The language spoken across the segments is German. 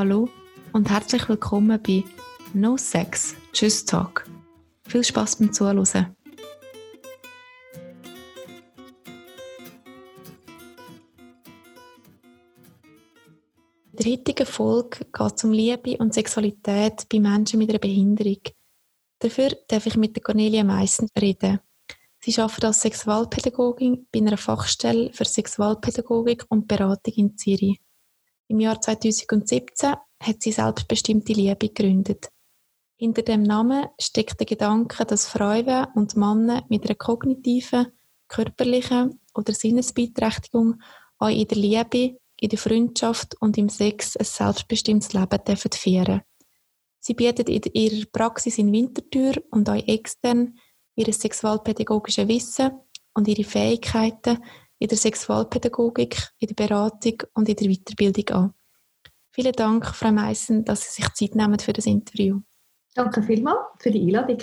Hallo und herzlich willkommen bei No Sex, Tschüss Talk. Viel Spaß beim Zuhören. In der heutigen Folge geht es um Liebe und Sexualität bei Menschen mit einer Behinderung. Dafür darf ich mit der Cornelia Meissen reden. Sie arbeitet als Sexualpädagogin bei einer Fachstelle für Sexualpädagogik und Beratung in Zürich. Im Jahr 2017 hat sie selbstbestimmte Liebe gegründet. Hinter dem Namen steckt der Gedanke, dass Frauen und Männer mit einer kognitiven, körperlichen oder Sinnesbeeinträchtigung auch in der Liebe, in der Freundschaft und im Sex ein selbstbestimmtes Leben dürfen führen. Sie bietet in ihrer Praxis in Winterthur und auch extern ihr sexualpädagogisches Wissen und ihre Fähigkeiten in der Sexualpädagogik, in der Beratung und in der Weiterbildung an. Vielen Dank, Frau Meissen, dass Sie sich Zeit nehmen für das Interview. Danke vielmals für die Einladung.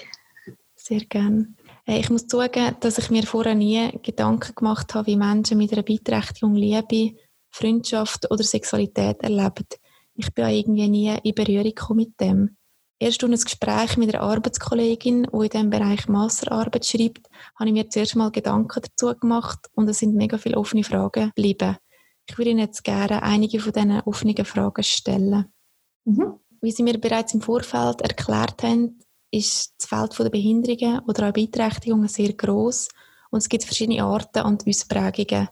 Sehr gerne. Äh, ich muss zugeben, dass ich mir vorher nie Gedanken gemacht habe, wie Menschen mit einer Beeinträchtigung Liebe, Freundschaft oder Sexualität erleben. Ich bin irgendwie nie in Berührung mit dem. Erst durch ein Gespräch mit einer Arbeitskollegin, die in diesem Bereich Masterarbeit schreibt, habe ich mir zuerst mal Gedanken dazu gemacht und es sind mega viele offene Fragen geblieben. Ich würde Ihnen jetzt gerne einige von diesen offenen Fragen stellen. Mhm. Wie Sie mir bereits im Vorfeld erklärt haben, ist das Feld der Behinderungen oder auch Beeinträchtigungen sehr groß und es gibt verschiedene Arten und Ausprägungen.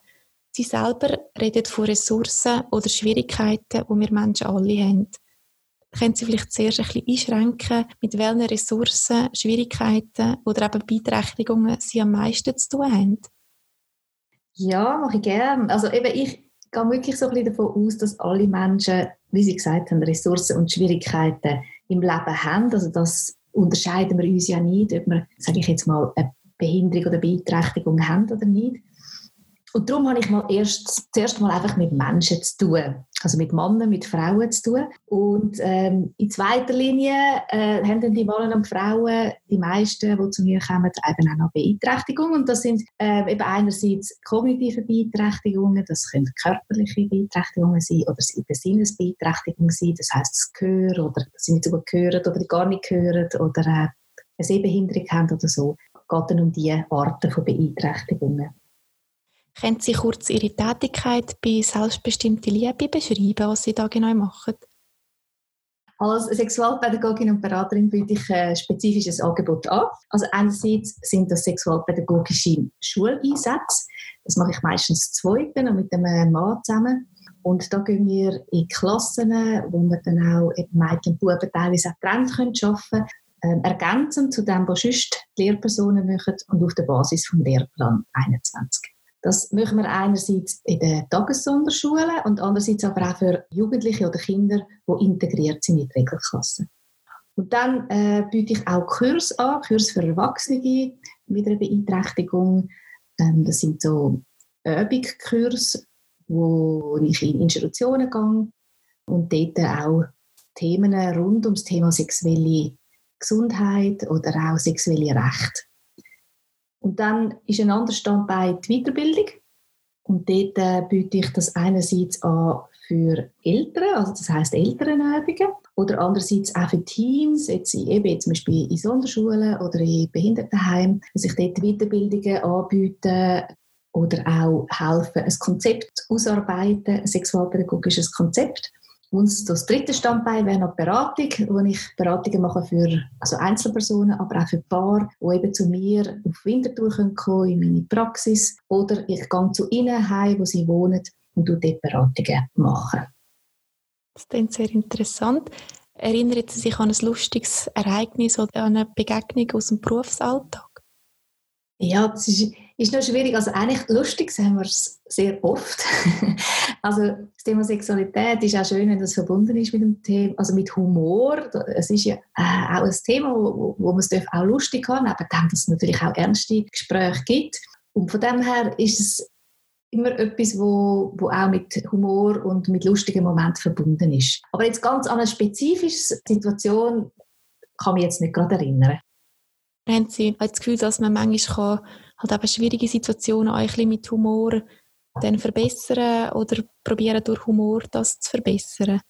Sie selber reden von Ressourcen oder Schwierigkeiten, die wir Menschen alle haben. Können Sie vielleicht zuerst ein bisschen einschränken, mit welchen Ressourcen, Schwierigkeiten oder eben Beeinträchtigungen Sie am meisten zu tun haben? Ja, mache ich gerne. Also eben, ich gehe wirklich so ein bisschen davon aus, dass alle Menschen, wie Sie gesagt haben, Ressourcen und Schwierigkeiten im Leben haben. Also das unterscheiden wir uns ja nicht, ob wir, sage ich jetzt mal, eine Behinderung oder Beeinträchtigung haben oder nicht. Und darum habe ich mal erst, zuerst mal einfach mit Menschen zu tun. Also mit Männern, mit Frauen zu tun. Und ähm, in zweiter Linie äh, haben dann die Männer und Frauen, die meisten, die zu mir kommen, eben auch noch Beeinträchtigungen. Und das sind äh, eben einerseits kognitive Beeinträchtigungen, das können körperliche Beeinträchtigungen sein oder eben Sinnesbeeinträchtigungen sein, das heisst das Gehör oder dass sie nicht so gut hören oder gar nicht hören oder äh, eine Sehbehinderung haben oder so. Es geht dann um diese Arten von Beeinträchtigungen. Können Sie kurz Ihre Tätigkeit bei Selbstbestimmte Liebe beschreiben, was Sie da genau machen? Als Sexualpädagogin und Beraterin biete ich ein spezifisches Angebot an. Also einerseits sind das sexualpädagogische Schuleinsätze. Das mache ich meistens zwei und mit einem Mann zusammen. Und da gehen wir in Klassen, wo wir dann auch eben Mädchen und Buben teilweise auch getrennt arbeiten können, ähm, ergänzend zu dem, was sonst die Lehrpersonen machen und auf der Basis vom Lehrplan 21. Das machen wir einerseits in den Tagessonderschulen und andererseits aber auch für Jugendliche oder Kinder, die integriert sind in die Regelklassen. Und dann äh, biete ich auch Kurs an, Kurs für Erwachsene mit einer Beeinträchtigung. Ähm, das sind so Übungskurs, wo ich in Institutionen gehe und dort auch Themen rund um das Thema sexuelle Gesundheit oder auch sexuelle Recht und dann ist ein anderer Standbein die Weiterbildung. Und dort äh, biete ich das einerseits an für Eltern, also das heisst Elternübungen, oder andererseits auch für Teams, jetzt eben zum Beispiel in Sonderschulen oder in Behindertenheimen, dass ich dort Weiterbildungen anbiete oder auch helfen, ein Konzept ausarbeiten, ein sexualpädagogisches Konzept und das dritte Standbein wäre noch Beratung, wo ich Beratungen mache für also Einzelpersonen, aber auch für Paare, die eben zu mir auf Winterthur kommen können, in meine Praxis. Oder ich gehe zu ihnen heim, wo sie wohnen und dort Beratungen machen. Das klingt sehr interessant. Erinnert Sie sich an ein lustiges Ereignis oder an eine Begegnung aus dem Berufsalltag? Ja, das ist, ist noch schwierig. Also eigentlich lustig haben wir es sehr oft. also das Thema Sexualität ist auch schön, wenn das verbunden ist mit dem Thema, also mit Humor. Es ist ja äh, auch ein Thema, wo, wo man es auch lustig haben aber dann, dass es natürlich auch ernste Gespräche gibt. Und von dem her ist es immer etwas, wo, wo auch mit Humor und mit lustigen Momenten verbunden ist. Aber jetzt ganz an eine spezifische Situation kann ich jetzt nicht gerade erinnern. Haben Sie das Gefühl, dass man manchmal kann, halt eben schwierige Situationen auch ein mit Humor dann verbessern oder probieren durch Humor das zu verbessern?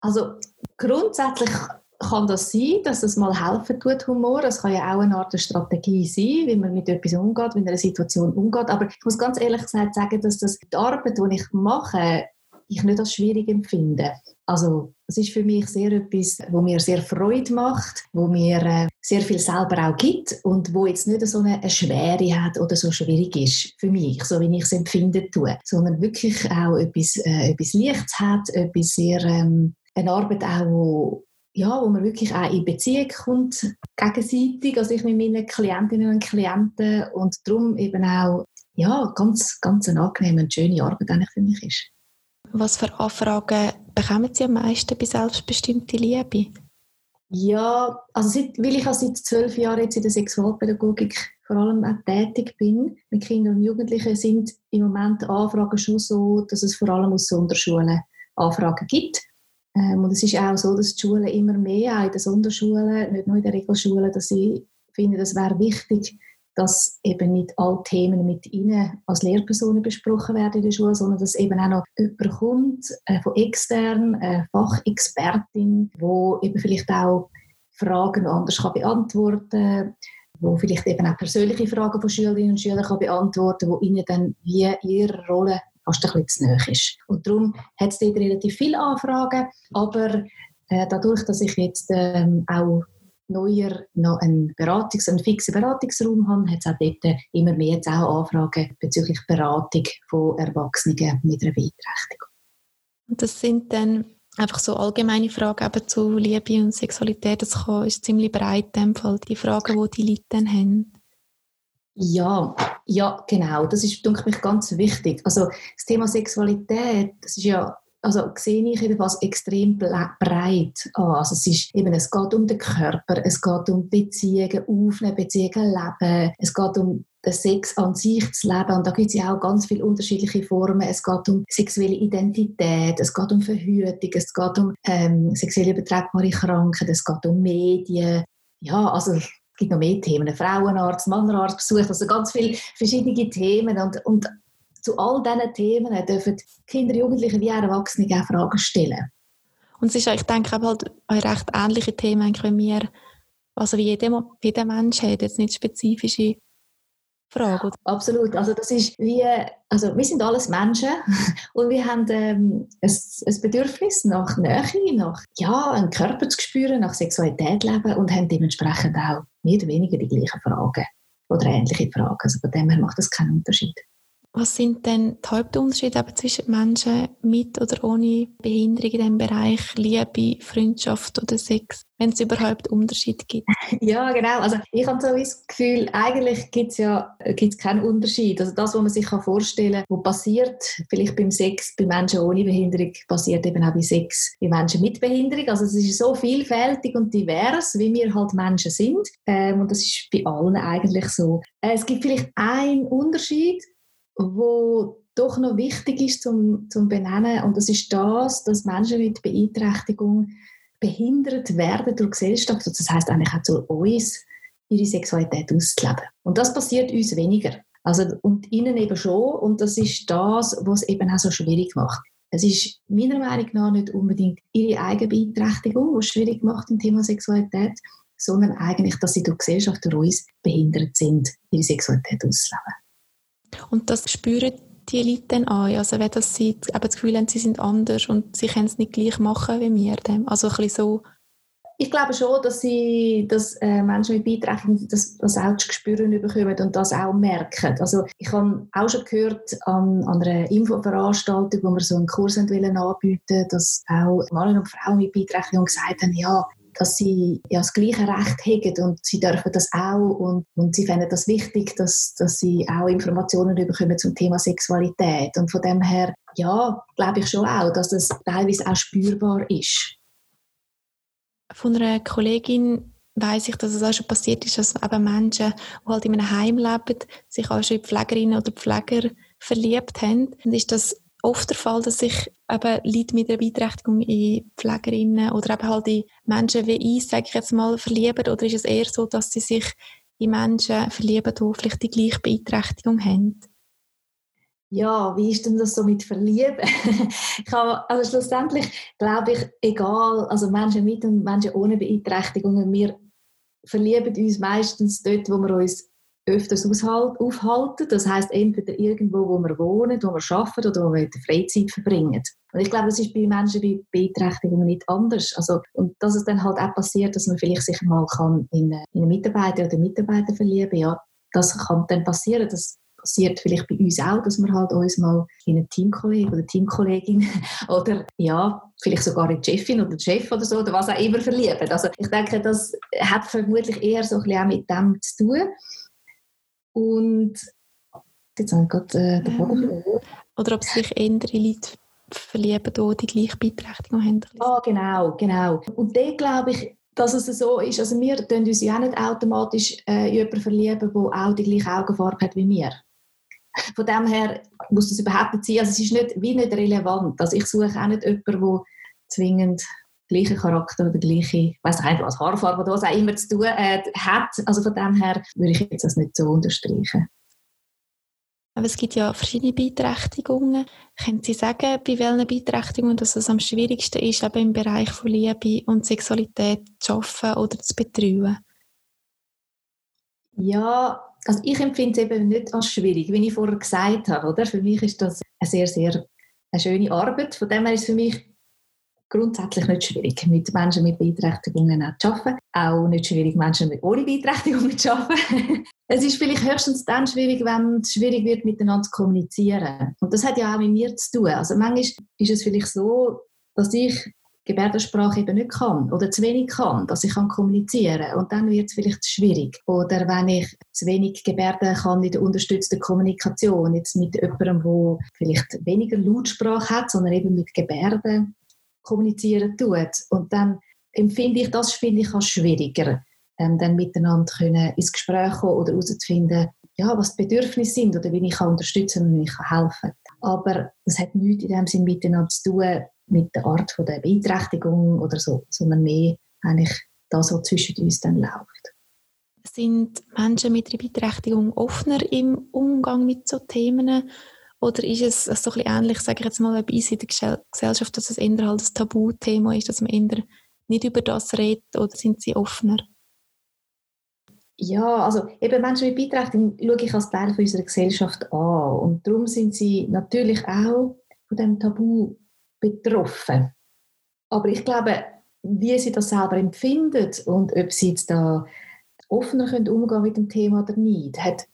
Also grundsätzlich kann das sein, dass es mal helfen tut, Humor. Das kann ja auch eine Art Strategie sein, wie man mit etwas umgeht, mit einer Situation umgeht. Aber ich muss ganz ehrlich gesagt sagen, dass das die Arbeit, die ich mache, ich nicht als schwierig empfinde. Also es ist für mich sehr etwas, wo mir sehr Freude macht, wo mir äh, sehr viel selber auch gibt und wo jetzt nicht so eine, eine Schwere hat oder so schwierig ist für mich, so wie ich es empfinde tue, sondern wirklich auch etwas, äh, etwas Lichts hat, etwas sehr ähm, eine Arbeit auch, wo, ja, wo man wirklich auch in Beziehung kommt, gegenseitig, also ich mit meinen Klientinnen und Klienten und darum eben auch ja, ganz, ganz eine angenehme und schöne Arbeit eigentlich für mich ist. Was für Anfragen bekommen Sie am meisten bei selbstbestimmter Liebe? Ja, also seit, weil ich seit zwölf Jahren jetzt in der Sexualpädagogik vor allem auch tätig bin mit Kindern und Jugendlichen, sind im Moment Anfragen schon so, dass es vor allem aus Sonderschulen Anfragen gibt. Ähm, und es ist auch so, dass die Schulen immer mehr, auch in den Sonderschulen, nicht nur in den Regelschulen, dass sie finden, es wäre wichtig, dass eben nicht alle Themen mit ihnen als Lehrpersonen besprochen werden in der Schule, sondern dass eben auch noch jemand kommt äh, von extern, eine Fachexpertin, wo eben vielleicht auch Fragen anders kann beantworten kann, wo vielleicht eben auch persönliche Fragen von Schülerinnen und Schülern kann beantworten kann, wo ihnen dann wie ihre Rolle fast ein bisschen zu nahe ist. Und darum hat es dort relativ viele Anfragen, aber äh, dadurch, dass ich jetzt ähm, auch neuer noch einen, Beratungs-, einen fixen Beratungsraum habe, hat es auch dort immer mehr jetzt auch Anfragen bezüglich Beratung von Erwachsenen mit einer Beeinträchtigung. Das sind dann einfach so allgemeine Fragen eben zu Liebe und Sexualität. Das ist ziemlich breit, in dem Fall, die Fragen, die die Leute dann haben. Ja, ja, genau. Das ist, denke ich, ganz wichtig. Also das Thema Sexualität, das ist ja also sehe ich jedenfalls extrem breit an. Also es, ist eben, es geht um den Körper, es geht um Beziehungen aufnehmen, Beziehungen leben, es geht um den Sex an sich zu leben. Und da gibt es ja auch ganz viele unterschiedliche Formen. Es geht um sexuelle Identität, es geht um Verhütung, es geht um ähm, sexuell übertragbare Krankheiten, es geht um Medien. Ja, also es gibt noch mehr Themen. Frauenarzt, Mannarzt besucht, also ganz viele verschiedene Themen. Und, und zu all diesen Themen dürfen Kinder, Jugendliche wie auch Erwachsene auch Fragen stellen. Und es ist, ich denke, halt recht ähnliche Themen wie wir, also wie jeder, jeder Mensch hat, jetzt nicht spezifische Fragen. Absolut, also das ist wie, also wir sind alles Menschen und wir haben ähm, ein, ein, Bedürfnis nach Nähe, nach ja, einen Körper zu spüren, nach Sexualität leben und haben dementsprechend auch mehr oder weniger die gleichen Fragen oder ähnliche Fragen. Also von dem her macht das keinen Unterschied. Was sind denn die Hauptunterschiede zwischen Menschen mit oder ohne Behinderung in diesem Bereich Liebe, Freundschaft oder Sex, wenn es überhaupt Unterschiede gibt? Ja, genau. Also ich habe so das Gefühl, eigentlich gibt es ja gibt's keinen Unterschied. Also das, was man sich vorstellen kann, was passiert, vielleicht beim Sex bei Menschen ohne Behinderung, passiert eben auch bei Sex bei Menschen mit Behinderung. Also es ist so vielfältig und divers, wie wir halt Menschen sind. Ähm, und das ist bei allen eigentlich so. Äh, es gibt vielleicht einen Unterschied, wo doch noch wichtig ist zum, zum Benennen. Und das ist das, dass Menschen mit Beeinträchtigung behindert werden durch Gesellschaft. Das heißt eigentlich auch zu uns, ihre Sexualität auszuleben. Und das passiert uns weniger. Also, und ihnen eben schon. Und das ist das, was es eben auch so schwierig macht. Es ist meiner Meinung nach nicht unbedingt ihre eigene Beeinträchtigung, die es schwierig macht im Thema Sexualität, sondern eigentlich, dass sie durch Gesellschaft, durch uns behindert sind, ihre Sexualität auszuleben. Und das spüren die Leute dann an. Also wenn das sie das Gefühl haben, sie sind anders und sie können es nicht gleich machen wie wir. Also ein bisschen so. Ich glaube schon, dass, sie, dass äh, Menschen mit Beeinträchtigung das, das auch zu spüren bekommen und das auch merken. Also ich habe auch schon gehört an, an einer Infoveranstaltung, wo wir so einen Kurs anbieten dass auch Männer und Frauen mit Beeinträchtigung gesagt haben, ja, dass sie ja das gleiche Recht haben und sie dürfen das auch und, und sie finden das wichtig, dass, dass sie auch Informationen bekommen zum Thema Sexualität und von dem her, ja, glaube ich schon auch, dass das teilweise auch spürbar ist. Von einer Kollegin weiß ich, dass es auch schon passiert ist, dass eben Menschen, die halt in einem Heim leben, sich auch schon in Pflegerinnen oder Pfleger verliebt haben. Und ist das oft der Fall, dass sich eben Leute mit einer Beeinträchtigung in Pflegerinnen oder eben halt in Menschen wie ich, sage ich jetzt mal, verlieben? Oder ist es eher so, dass sie sich in Menschen verlieben, die vielleicht die gleiche Beeinträchtigung haben? ja, wie ist denn das so mit Verlieben? ich habe, also schlussendlich glaube ich, egal, also Menschen mit und Menschen ohne Beeinträchtigungen, wir verlieben uns meistens dort, wo wir uns öfters aufhalten. Das heißt entweder irgendwo, wo wir wohnen, wo wir arbeiten oder wo wir die Freizeit verbringen. Und ich glaube, das ist bei Menschen mit Beeinträchtigungen nicht anders. Also, und dass es dann halt auch passiert, dass man vielleicht sich mal kann in, in einen Mitarbeiter oder Mitarbeiter verlieben ja, das kann dann passieren. Das passiert vielleicht bei uns auch, dass wir halt uns mal in einen Teamkollegen oder Teamkollegin oder ja, vielleicht sogar in die Chefin oder den Chef oder so oder was auch immer verlieben. Also ich denke, das hat vermutlich eher so ein bisschen auch mit dem zu tun. Und jetzt habe ich gerade äh, den Boden verloren. Oder ob sich andere Leute verlieben, die die gleiche Beeinträchtigung haben. Ah, genau, genau. Und da glaube ich, dass es so ist. Also wir tun uns ja auch nicht automatisch äh, jemanden verlieben, der auch die gleiche Augenfarbe hat wie wir. Von dem her muss das überhaupt nicht sein. Also es ist nicht, wie nicht relevant. Also ich suche auch nicht jemanden, der zwingend gleichen Charakter oder gleiche, ich weiß nicht was, Haarfarbe oder was auch immer zu tun äh, hat. Also von dem her würde ich jetzt das nicht so unterstreichen. Aber es gibt ja verschiedene Beeinträchtigungen. Können Sie sagen, bei welchen Beeinträchtigungen dass es am schwierigsten ist, eben im Bereich von Liebe und Sexualität zu arbeiten oder zu betreuen? Ja, also ich empfinde es eben nicht als schwierig, wie ich vorher gesagt habe. Oder? Für mich ist das eine sehr, sehr eine schöne Arbeit. Von dem her ist es für mich grundsätzlich nicht schwierig, mit Menschen mit Beeinträchtigungen zu arbeiten. Auch nicht schwierig, Menschen mit ohne Beeinträchtigungen zu arbeiten. es ist vielleicht höchstens dann schwierig, wenn es schwierig wird, miteinander zu kommunizieren. Und das hat ja auch mit mir zu tun. Also manchmal ist es vielleicht so, dass ich Gebärdensprache eben nicht kann oder zu wenig kann, dass ich kann kommunizieren und dann wird es vielleicht schwierig. Oder wenn ich zu wenig Gebärden kann in der unterstützten Kommunikation, jetzt mit jemandem, der vielleicht weniger Lautsprache hat, sondern eben mit Gebärden kommunizieren tut. Und dann empfinde ich das finde ich als schwieriger, ähm, dann miteinander können ins Gespräch kommen oder herauszufinden, ja, was die Bedürfnisse sind oder wie ich kann unterstützen und wie ich kann helfen Aber das hat nichts in dem Sinn miteinander zu tun, mit der Art von der Beeinträchtigung oder so, sondern mehr eigentlich das, was zwischen uns dann läuft. Sind Menschen mit einer Beeinträchtigung offener im Umgang mit so Themen? Oder ist es so ein bisschen ähnlich, sage ich jetzt mal, bei uns in der Gesellschaft, dass es eher halt ein Tabuthema ist, dass man eher nicht über das redet oder sind sie offener? Ja, also eben Menschen mit Beeinträchtigung schaue ich als Teil unserer Gesellschaft an und darum sind sie natürlich auch von dem Tabu betroffen. Aber ich glaube, wie sie das selber empfinden und ob sie jetzt da offener können umgehen mit dem Thema oder nicht, hat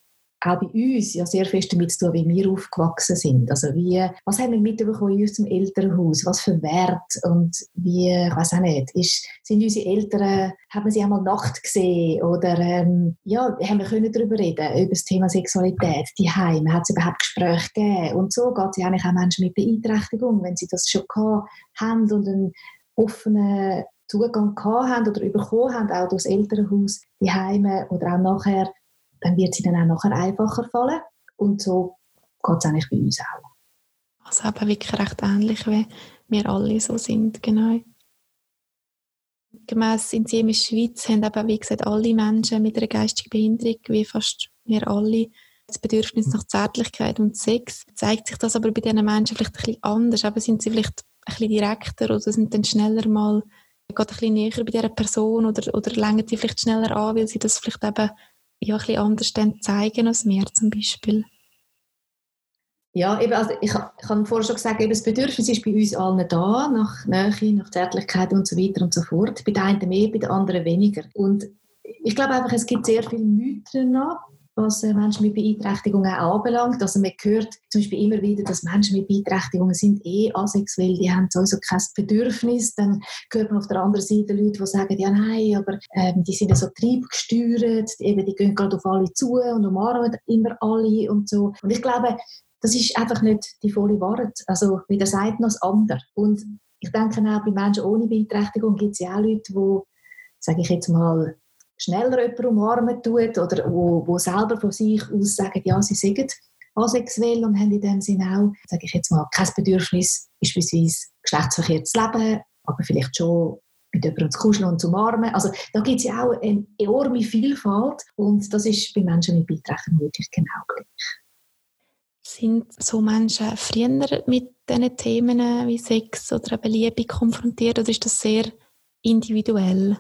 auch bei uns ja sehr fest damit zu tun, wie wir aufgewachsen sind. Also wie, was haben wir mitbekommen in unserem Elternhaus? Was für Wert und wie, ich weiß auch nicht, ist, sind unsere Eltern, haben wir sie einmal Nacht gesehen oder ähm, ja, haben wir können darüber reden, über das Thema Sexualität, die Heime, hat es überhaupt Gespräche gegeben und so geht es ja eigentlich auch Menschen mit Beeinträchtigung, wenn sie das schon haben und einen offenen Zugang gehabt haben oder bekommen haben, auch durch das Elternhaus, die Heime oder auch nachher dann wird sie dann auch nachher einfacher fallen. Und so geht es eigentlich bei uns auch. Also eben wirklich recht ähnlich, wie wir alle so sind, genau. Gemäss in der Schweiz haben eben, wie gesagt, alle Menschen mit einer geistigen Behinderung, wie fast wir alle, das Bedürfnis nach Zärtlichkeit und Sex. Zeigt sich das aber bei diesen Menschen vielleicht ein bisschen anders? Aber sind sie vielleicht ein bisschen direkter oder sind dann schneller mal geht ein bisschen näher bei dieser Person oder, oder lenken sie vielleicht schneller an, weil sie das vielleicht eben ja, ein bisschen anders zeigen als wir zum Beispiel? Ja, eben, also ich, ich habe vorher schon gesagt, eben das Bedürfnis ist bei uns allen da, nach Nähe, nach Zärtlichkeit und so weiter und so fort. Bei den einen mehr, bei den anderen weniger. Und ich glaube einfach, es gibt sehr viele Mythen noch, was äh, Menschen mit Beeinträchtigungen auch anbelangt. Also man hört zum Beispiel immer wieder, dass Menschen mit Beeinträchtigungen sind eh asexuell, die haben sowieso kein Bedürfnis. Dann hört man auf der anderen Seite Leute, die sagen, ja nein, aber ähm, die sind ja so triebgesteuert, eben, die gehen gerade auf alle zu und umarmen immer alle und so. Und ich glaube, das ist einfach nicht die volle Wahrheit. Also weder sagt noch das andere. Und ich denke auch, bei Menschen ohne Beeinträchtigung gibt es ja auch Leute, die, sage ich jetzt mal, schneller jemanden umarmen tut oder wo, wo selber von sich aus sagen, ja, sie sind asexuell und haben in dem Sinne auch, sage ich jetzt mal, kein Bedürfnis, beispielsweise Geschlechtsverkehr zu leben, aber vielleicht schon mit jemandem zu kuscheln und zu umarmen. Also da gibt es ja auch eine enorme Vielfalt und das ist bei Menschen mit Beeinträchtigungen wirklich genau gleich. Sind so Menschen früher mit diesen Themen wie Sex oder Liebe konfrontiert oder ist das sehr individuell?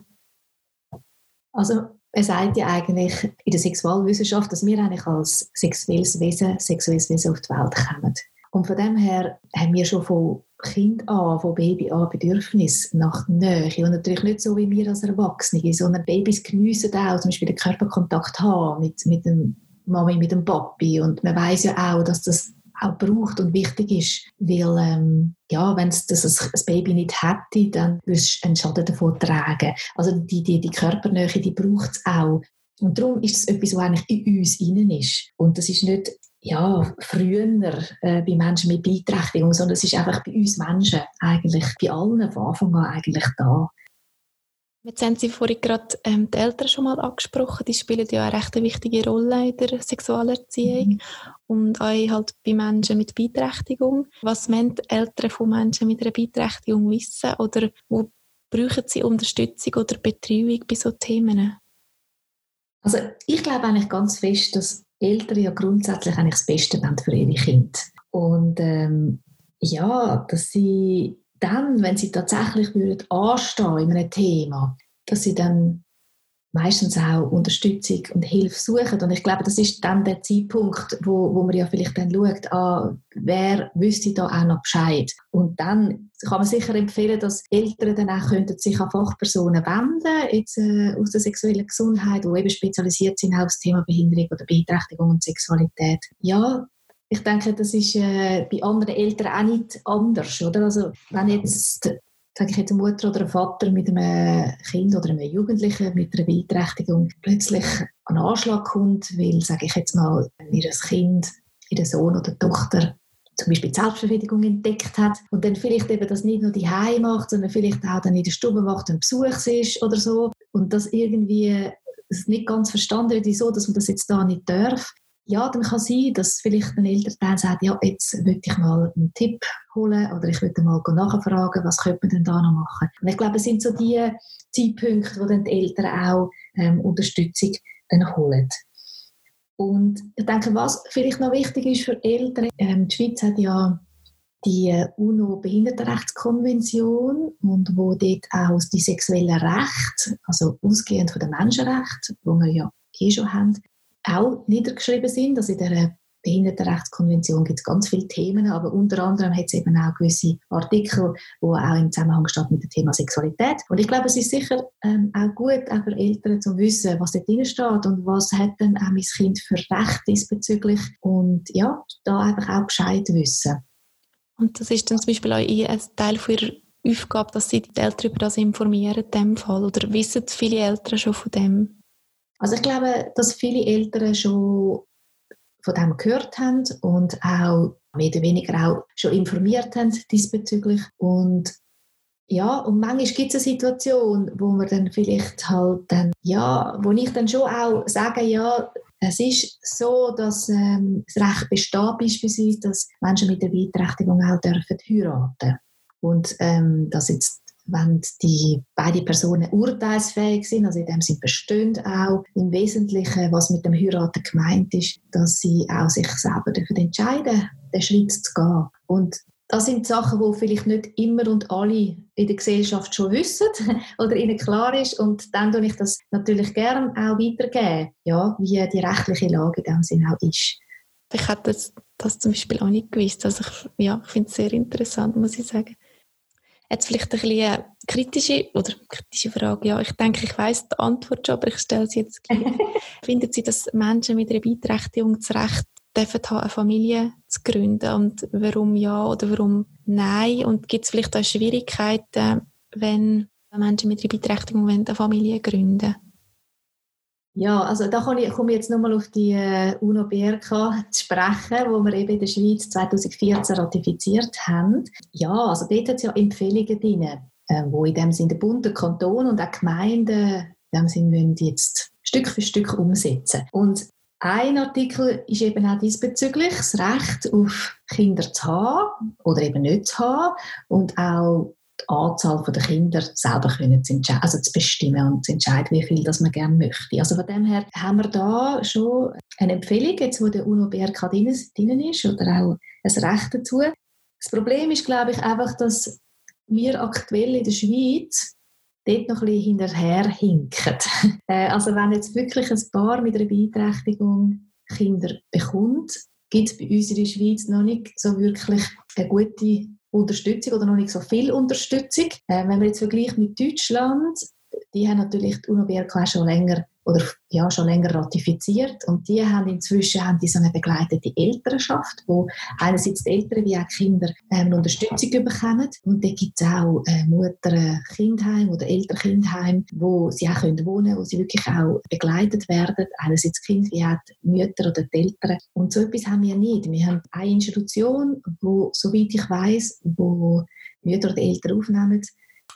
Also man sagt ja eigentlich in der Sexualwissenschaft, dass wir eigentlich als sexuelles Wesen, sexuelles Wesen auf die Welt kommen. Und von dem her haben wir schon von Kind an, von Baby an Bedürfnis nach Nähe. Und natürlich nicht so wie wir als Erwachsene, sondern Babys geniessen auch zum Beispiel den Körperkontakt haben mit, mit dem Mami, mit dem Papi. Und man weiß ja auch, dass das auch braucht und wichtig ist, weil ähm, ja, wenn es das Baby nicht hätte, dann würdest du einen Schaden davon tragen. Also die, die, die Körpernähe, die braucht es auch. Und darum ist es etwas, was eigentlich in uns innen ist. Und das ist nicht ja, früher äh, bei Menschen mit Beeinträchtigung, sondern es ist einfach bei uns Menschen eigentlich, bei allen von Anfang an eigentlich da. Jetzt haben Sie vorhin gerade ähm, die Eltern schon mal angesprochen. Die spielen ja eine recht wichtige Rolle in der Sexualerziehung mhm. und auch halt bei Menschen mit Beeinträchtigung. Was müssen Eltern von Menschen mit einer Beeinträchtigung wissen oder wo brauchen sie Unterstützung oder Betreuung bei solchen Themen? Also ich glaube eigentlich ganz fest, dass Eltern ja grundsätzlich eigentlich das Beste wollen für ihre Kinder. Und ähm, ja, dass sie dann, wenn sie tatsächlich würden anstehen in einem Thema, dass sie dann meistens auch Unterstützung und Hilfe suchen. Und ich glaube, das ist dann der Zeitpunkt, wo, wo man ja vielleicht dann schaut, ah, wer wüsste da auch noch Bescheid. Und dann kann man sicher empfehlen, dass Eltern dann auch könnten sich an Fachpersonen wenden, jetzt äh, aus der sexuellen Gesundheit, die eben spezialisiert sind auf das Thema Behinderung oder Beeinträchtigung und Sexualität. Ja, ich denke, das ist äh, bei anderen Eltern auch nicht anders, oder? Also, wenn jetzt, sage ich jetzt, eine Mutter oder ein Vater mit einem Kind oder einem Jugendlichen mit einer Beeinträchtigung plötzlich an Anschlag kommt, weil, sage ich jetzt mal, ihr Kind, ihr Sohn oder Tochter zum Beispiel Selbstbefriedigung entdeckt hat und dann vielleicht eben das nicht nur die macht, sondern vielleicht auch dann in der Stube macht und Besuch ist oder so und das irgendwie das nicht ganz verstanden wird, wieso, dass man das jetzt da nicht darf, ja, dann kann sein, dass vielleicht ein Elternteil sagt, ja, jetzt würde ich mal einen Tipp holen oder ich würde mal nachfragen, was könnte man denn da noch machen. Und ich glaube, es sind so die Zeitpunkte, wo dann die Eltern auch ähm, Unterstützung dann holen. Und ich denke, was vielleicht noch wichtig ist für Eltern, ähm, die Schweiz hat ja die äh, UNO-Behindertenrechtskonvention und wo dort auch die sexuellen Rechte, also ausgehend von den Menschenrechten, wo wir ja eh schon haben, auch niedergeschrieben sind. Also in der Behindertenrechtskonvention gibt es ganz viele Themen, aber unter anderem hat es eben auch gewisse Artikel, die auch im Zusammenhang stehen mit dem Thema Sexualität. Und ich glaube, es ist sicher ähm, auch gut, auch für Eltern zu wissen, was dort drin steht und was hat dann auch mein Kind für Recht diesbezüglich und ja, da einfach auch Bescheid wissen. Und das ist dann zum Beispiel auch ein Teil von ihrer Aufgabe, dass sie die Eltern über das informieren, in dem Fall, oder wissen viele Eltern schon von dem? Also ich glaube, dass viele Eltern schon von dem gehört haben und auch mehr oder weniger auch schon informiert haben diesbezüglich. Und ja, und manchmal gibt es eine Situation, wo man dann vielleicht halt dann, ja, wo ich dann schon auch sage, ja, es ist so, dass ähm, das Recht besteht beispielsweise, dass Menschen mit der Beeinträchtigung auch dürfen heiraten. Und ähm, dass jetzt wenn die beiden Personen urteilsfähig sind, also in dem Sinne bestehen auch im Wesentlichen, was mit dem Heiraten gemeint ist, dass sie auch sich selber dafür entscheiden, den Schritt zu gehen. Und das sind Sachen, die vielleicht nicht immer und alle in der Gesellschaft schon wissen oder ihnen klar ist. Und dann tue ich das natürlich gerne auch weitergeben, ja, wie die rechtliche Lage in dem Sinne auch ist. Ich hätte das, das zum Beispiel auch nicht gewusst. Also ich, ja, ich finde es sehr interessant, muss ich sagen. Jetzt vielleicht ein bisschen eine kritische oder kritische Frage. Ja, ich denke, ich weiß die Antwort schon, aber ich stelle sie jetzt gleich. Finden Sie, dass Menschen mit einer Beeinträchtigung das Recht dürfen haben, eine Familie zu gründen? Und warum ja oder warum nein? Und gibt es vielleicht auch Schwierigkeiten, wenn Menschen mit einer Beeinträchtigung eine Familie gründen ja, also da komme ich, komme ich jetzt nochmal auf die äh, UNO-BRK zu sprechen, wo wir eben in der Schweiz 2014 ratifiziert haben. Ja, also dort hat es ja Empfehlungen drin, äh, wo in dem Sinne der Bund, der Kanton und auch Gemeinden in dem Sinne müssen jetzt Stück für Stück umsetzen. Und ein Artikel ist eben auch diesbezüglich das Recht auf Kinder zu haben oder eben nicht zu haben und auch die Anzahl der Kinder selber können zu also zu bestimmen und zu entscheiden, wie viel das man gerne möchte. Also von dem her haben wir da schon eine Empfehlung, jetzt wo der UNO-BRK drin ist, oder auch ein Recht dazu. Das Problem ist, glaube ich, einfach, dass wir aktuell in der Schweiz dort noch ein bisschen hinterher hinken. Äh, also wenn jetzt wirklich ein Paar mit einer Beeinträchtigung Kinder bekommt, gibt es bei uns in der Schweiz noch nicht so wirklich eine gute Unterstützung oder noch nicht so viel Unterstützung. Äh, wenn wir jetzt vergleichen mit Deutschland, die haben natürlich die UNO-BRK schon länger oder ja, schon länger ratifiziert. Und die haben inzwischen haben die so eine begleitete Elternschaft, wo einerseits die Eltern wie auch die Kinder ähm, eine Unterstützung bekommen. Und da gibt es auch äh, Mutter-Kindheim oder Eltern-Kindheim, wo sie auch können wohnen wo sie wirklich auch begleitet werden, einerseits das Kind wie auch die Mütter oder die Eltern. Und so etwas haben wir nicht. Wir haben eine Institution, wo, soweit ich weiß, wo Mütter oder Eltern aufnehmen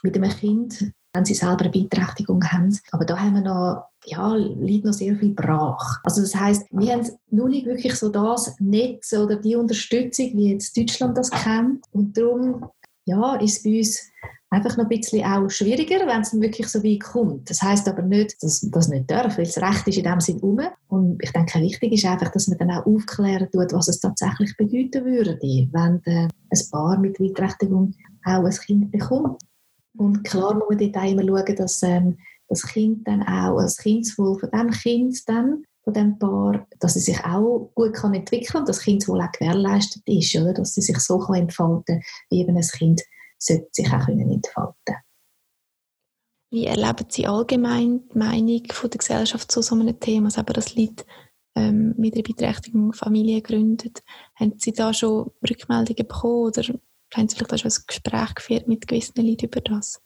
mit einem Kind wenn sie selber eine Beeinträchtigung haben. Aber da haben wir noch, ja, liegt noch sehr viel brach. Also das heißt, wir haben noch nicht wirklich so das Netz oder die Unterstützung, wie jetzt Deutschland das kennt. Und darum, ja, ist es bei uns einfach noch ein bisschen auch schwieriger, wenn es wirklich so weit kommt. Das heißt aber nicht, dass das nicht darf, weil das Recht ist in dem Sinne um. Und ich denke, wichtig ist einfach, dass man dann auch aufklären tut, was es tatsächlich bedeuten würde, wenn äh, ein Paar mit Beeinträchtigung auch ein Kind bekommt. Und klar muss dort auch immer schauen, dass ähm, das Kind dann auch, das Kindeswohl von dem Kind dann, von dem Paar, dass es sich auch gut kann entwickeln und das Kindeswohl auch gewährleistet ist, oder? dass sie sich so kann entfalten wie eben ein Kind sollte sich auch können entfalten Wie erleben Sie allgemein die Meinung von der Gesellschaft zu so einem Thema, also eben das Lied ähm, mit der Beeinträchtigung Familie gründet? Haben Sie da schon Rückmeldungen bekommen oder haben Sie vielleicht auch schon ein Gespräch geführt mit gewissen Leuten über das?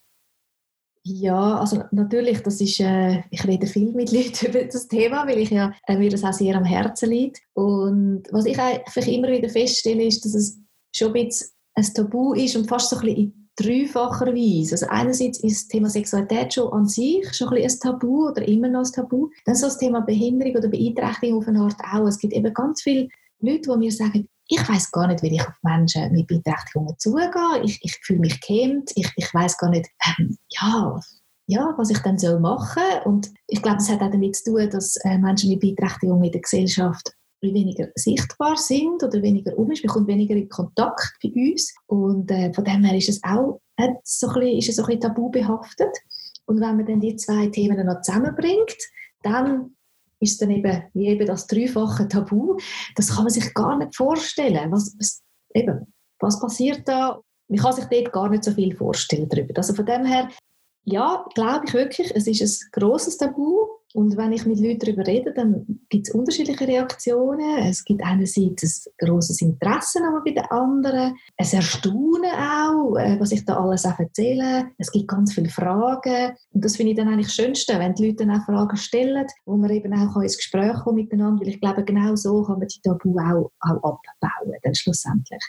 Ja, also natürlich, das ist, äh, ich rede viel mit Leuten über das Thema, weil ich ja, äh, mir das auch sehr am Herzen liegt. Und was ich einfach immer wieder feststelle, ist, dass es schon ein bisschen ein Tabu ist und fast so ein bisschen in dreifacher Weise. Also einerseits ist das Thema Sexualität schon an sich schon ein, ein Tabu oder immer noch ein Tabu. Dann so das Thema Behinderung oder Beeinträchtigung auf eine Art auch. Es gibt eben ganz viele Leute, die mir sagen, ich weiß gar nicht, wie ich auf Menschen mit Beeinträchtigungen zugehe. Ich, ich fühle mich gehemmt. Ich, ich weiß gar nicht, ähm, ja, ja, was ich dann soll machen Und ich glaube, das hat auch damit zu tun, dass äh, Menschen mit Beeinträchtigungen in der Gesellschaft weniger sichtbar sind oder weniger um ist. Man kommt weniger in Kontakt bei uns. Und äh, von dem her ist es auch so ein bisschen, ist es ein bisschen tabu behaftet. Und wenn man dann die zwei Themen noch zusammenbringt, dann ist dann eben, wie eben das dreifache Tabu. Das kann man sich gar nicht vorstellen. Was, was, eben, was passiert da? Man kann sich dort gar nicht so viel vorstellen darüber. Also von dem her, ja, glaube ich wirklich, es ist ein grosses Tabu. Und wenn ich mit Leuten darüber rede, dann gibt es unterschiedliche Reaktionen. Es gibt einerseits ein grosses Interesse bei den anderen, ein Erstaunen auch, äh, was ich da alles auch erzähle. Es gibt ganz viele Fragen. Und das finde ich dann eigentlich das Schönste, wenn die Leute dann auch Fragen stellen, wo man eben auch ins Gespräch kommen miteinander, weil ich glaube, genau so kann man die Tabu auch, auch abbauen, dann schlussendlich.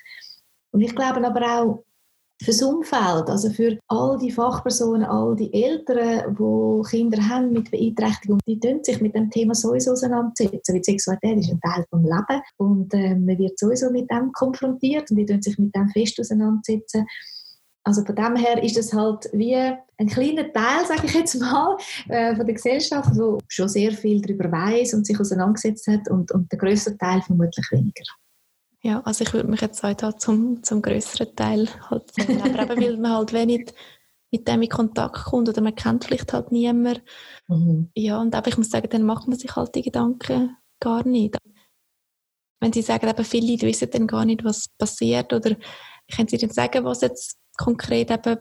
Und ich glaube aber auch, fürs Umfeld, also für all die Fachpersonen, all die Eltern, die Kinder haben mit Beeinträchtigung, die tun sich mit dem Thema sowieso auseinandersetzen, weil Sexualität ist ein Teil des Lebens und äh, man wird sowieso mit dem konfrontiert und die tun sich mit dem fest auseinandersetzen. Also von dem her ist es halt wie ein kleiner Teil, sage ich jetzt mal, äh, von der Gesellschaft, der schon sehr viel darüber weiß und sich auseinandergesetzt hat und, und der größere Teil vermutlich weniger. Ja, also ich würde mich jetzt heute zum, zum größeren Teil halt aber eben, weil man halt wenig mit dem in Kontakt kommt oder man kennt vielleicht halt niemanden. Mhm. Ja, und aber ich muss sagen, dann macht man sich halt die Gedanken gar nicht. Wenn Sie sagen, eben viele Leute wissen dann gar nicht, was passiert oder können Sie dann sagen, was jetzt konkret eben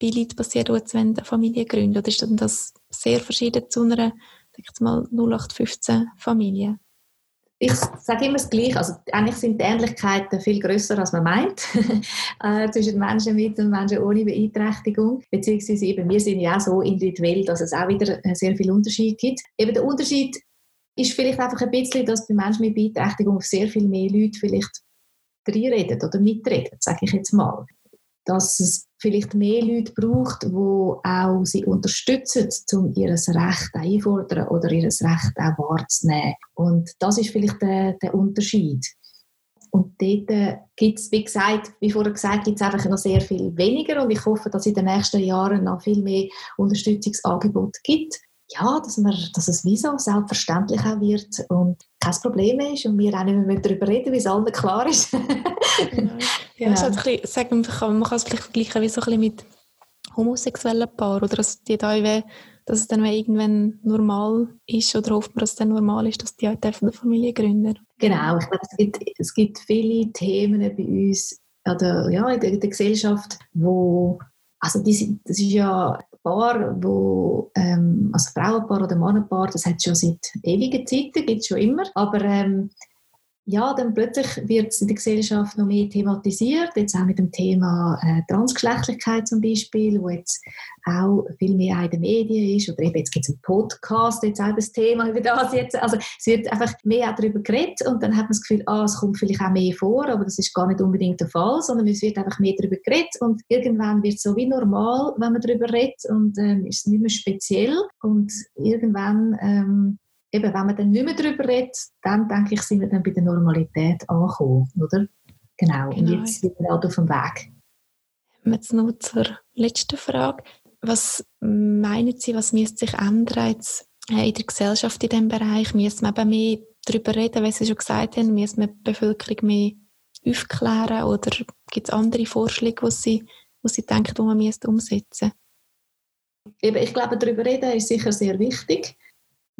bei Leuten passiert, die jetzt eine Familie gründen? Oder ist dann das sehr verschieden zu einer, sag ich mal, 0815 Familie? Ich sage immer das Gleiche. Also eigentlich sind die Ähnlichkeiten viel größer, als man meint, äh, zwischen Menschen mit und Menschen ohne Beeinträchtigung. Beziehungsweise eben, wir sind ja auch so individuell, dass es auch wieder sehr viel Unterschied gibt. Eben der Unterschied ist vielleicht einfach ein bisschen, dass bei Menschen mit Beeinträchtigung sehr viel mehr Leute vielleicht reden oder mitreden, sage ich jetzt mal dass es vielleicht mehr Leute braucht, die auch sie unterstützen, um ihr Recht einfordern oder ihr Recht auch wahrzunehmen. Und das ist vielleicht der, der Unterschied. Und dort äh, gibt es, wie gesagt, wie vorher gesagt, gibt es einfach noch sehr viel weniger und ich hoffe, dass es in den nächsten Jahren noch viel mehr Unterstützungsangebote gibt. Ja, dass, wir, dass es wie so selbstverständlich auch wird und kein Problem ist und wir auch nicht mehr darüber reden, wie es allen klar ist. genau. Ja, genau. Also bisschen, sagen, man kann, man es vielleicht vergleichen wie so ein bisschen mit homosexuellen Paaren oder dass die da dass es dann irgendwann normal ist oder hofft man, dass es dann normal ist, dass die halt eine Familie gründen. Genau, ich glaube, es gibt, es gibt viele Themen bei uns oder, ja, in, der, in der Gesellschaft, wo also die, das ist ja Paar, wo, ähm, also Frauenpaar oder Mannenpaar, das hat schon seit ewigen Zeiten, gibt es schon immer, aber ähm, ja, dann plötzlich wird es in der Gesellschaft noch mehr thematisiert, jetzt auch mit dem Thema äh, Transgeschlechtlichkeit zum Beispiel, wo jetzt auch viel mehr in den Medien ist, oder eben jetzt gibt es einen Podcast, jetzt auch das Thema über das jetzt, also es wird einfach mehr auch darüber geredet und dann hat man das Gefühl, ah, es kommt vielleicht auch mehr vor, aber das ist gar nicht unbedingt der Fall, sondern es wird einfach mehr darüber geredet und irgendwann wird es so wie normal, wenn man darüber redet und ähm, ist es nicht mehr speziell. Und irgendwann ähm, eben, wenn man dann nicht mehr darüber redet, dann denke ich, sind wir dann bei der Normalität angekommen, oder? Genau, genau. und jetzt sind wir halt auf dem Weg. Jetzt noch zur letzten Frage. Was meinen Sie, was müsste sich ändern jetzt äh, in der Gesellschaft in diesem Bereich? Müssen wir eben mehr darüber reden, wie Sie schon gesagt haben? Müssen wir die Bevölkerung mehr aufklären? Oder gibt es andere Vorschläge, die Sie, die Sie denken, die man umsetzen müsste? Ich glaube, darüber reden ist sicher sehr wichtig.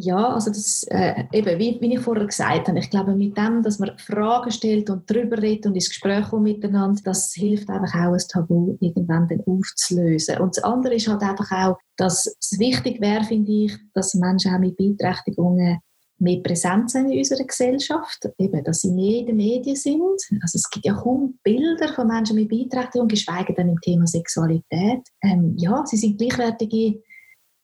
Ja, also das, äh, eben, wie, wie, ich vorher gesagt habe, ich glaube, mit dem, dass man Fragen stellt und darüber redet und ins Gespräch kommt miteinander, das hilft einfach auch, ein Tabu irgendwann dann aufzulösen. Und das andere ist halt einfach auch, dass es wichtig wäre, finde ich, dass Menschen auch mit Beeinträchtigungen mehr präsent sind in unserer Gesellschaft, eben, dass sie mehr in den Medien sind. Also es gibt ja kaum Bilder von Menschen mit Beeinträchtigungen, geschweige denn im Thema Sexualität. Ähm, ja, sie sind gleichwertige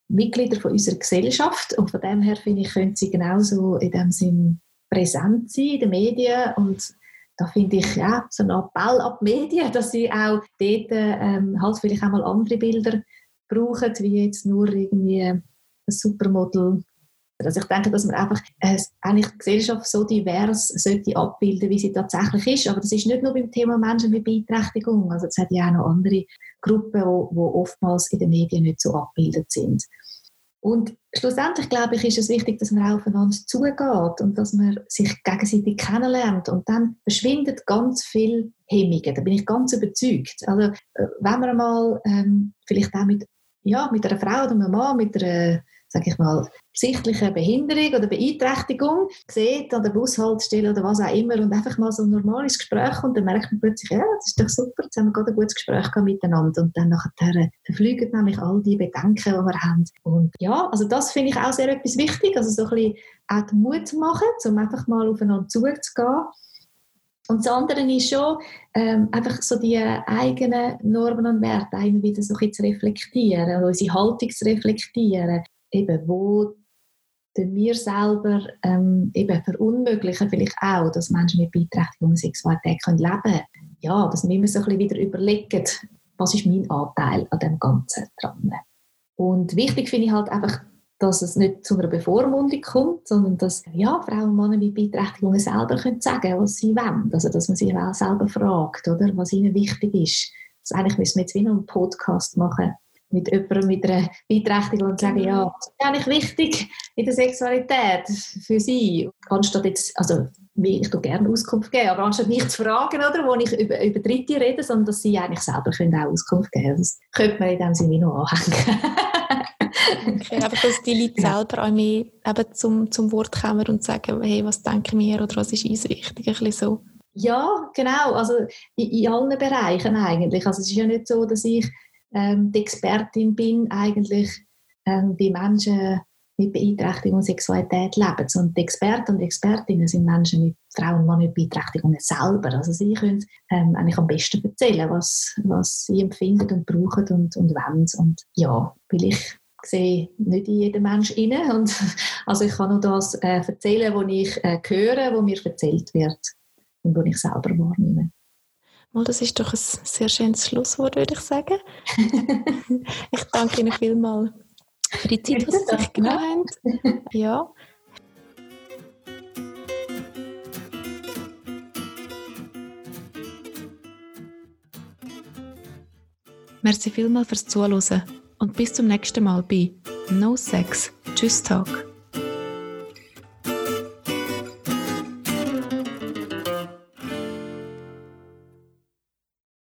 Mitglieder von unserer Gesellschaft und von dem her finde ich, können sie genauso in dem Sinn präsent sein in den Medien und da finde ich ja so ein Appell an die Medien, dass sie auch dort ähm, halt vielleicht auch mal andere Bilder brauchen, wie jetzt nur irgendwie ein Supermodel also ich denke, dass man einfach äh, eigentlich die Gesellschaft so divers sollte abbilden, wie sie tatsächlich ist. Aber das ist nicht nur beim Thema Menschen mit Beeinträchtigung. Also es hat ja auch noch andere Gruppen, die oftmals in den Medien nicht so abgebildet sind. Und schlussendlich, glaube ich, ist es wichtig, dass man aufeinander zugeht und dass man sich gegenseitig kennenlernt. Und dann verschwindet ganz viel Hemmungen. Da bin ich ganz überzeugt. Also, äh, wenn man mal ähm, vielleicht auch mit, ja, mit einer Frau oder einem Mann, mit einer sage ich mal, sichtliche Behinderung oder Beeinträchtigung sieht an der Bushaltestelle oder was auch immer und einfach mal so ein normales Gespräch und dann merkt man plötzlich, ja, das ist doch super, jetzt haben wir gerade ein gutes Gespräch miteinander und dann nachher verfliegen nämlich all die Bedenken, die wir haben. Und ja, also das finde ich auch sehr etwas wichtig, also so ein bisschen auch den Mut machen, um einfach mal aufeinander zuzugehen. Und das andere ist schon, ähm, einfach so die eigenen Normen und Werte immer wieder so ein zu reflektieren, unsere Haltung zu reflektieren eben, wo wir selber ähm, eben verunmöglichen vielleicht auch, dass Menschen mit Beeinträchtigung und Sexualität können leben können. Ja, dass wir so ein bisschen wieder überlegen, was ist mein Anteil an dem Ganzen dran. Und wichtig finde ich halt einfach, dass es nicht zu einer Bevormundung kommt, sondern dass ja, Frauen und Männer mit Beeinträchtigungen selber können sagen was sie wollen. Also, dass man sich auch selber fragt, oder, was ihnen wichtig ist. Also eigentlich müssen wir jetzt wieder einen Podcast machen, mit jemandem mit einer Beeinträchtigung und sagen, ja, das ist eigentlich wichtig in der Sexualität für sie. Anstatt jetzt, also ich tue gerne Auskunft geben, aber anstatt mich zu fragen, oder, wo ich über, über Dritte rede, sondern dass sie eigentlich selber können auch Auskunft geben können. Das könnte man in dem Sinne noch anhängen. okay, einfach, dass die Leute selber auch mehr eben zum, zum Wort kommen und sagen, hey, was denken wir oder was ist uns wichtig, ein bisschen so. Ja, genau, also in, in allen Bereichen eigentlich. Also es ist ja nicht so, dass ich ähm, die Expertin bin, eigentlich, ähm, wie Menschen mit Beeinträchtigung und Sexualität leben. Und die Experten und Expertinnen sind Menschen mit Frauen und mit Beeinträchtigungen selber. Also sie können ähm, eigentlich am besten erzählen, was, was sie empfinden und brauchen und, und wollen. Und ja, weil ich sehe nicht in jeden Menschen rein. Und, also ich kann nur das äh, erzählen, was ich äh, höre, was mir erzählt wird und was ich selber wahrnehme. Das ist doch ein sehr schönes Schlusswort, würde ich sagen. ich danke Ihnen vielmals für die Zeit, die Sie sich ne? genommen haben. Ja. Merci vielmals fürs Zuhören und bis zum nächsten Mal bei No Sex. Tschüss Tag.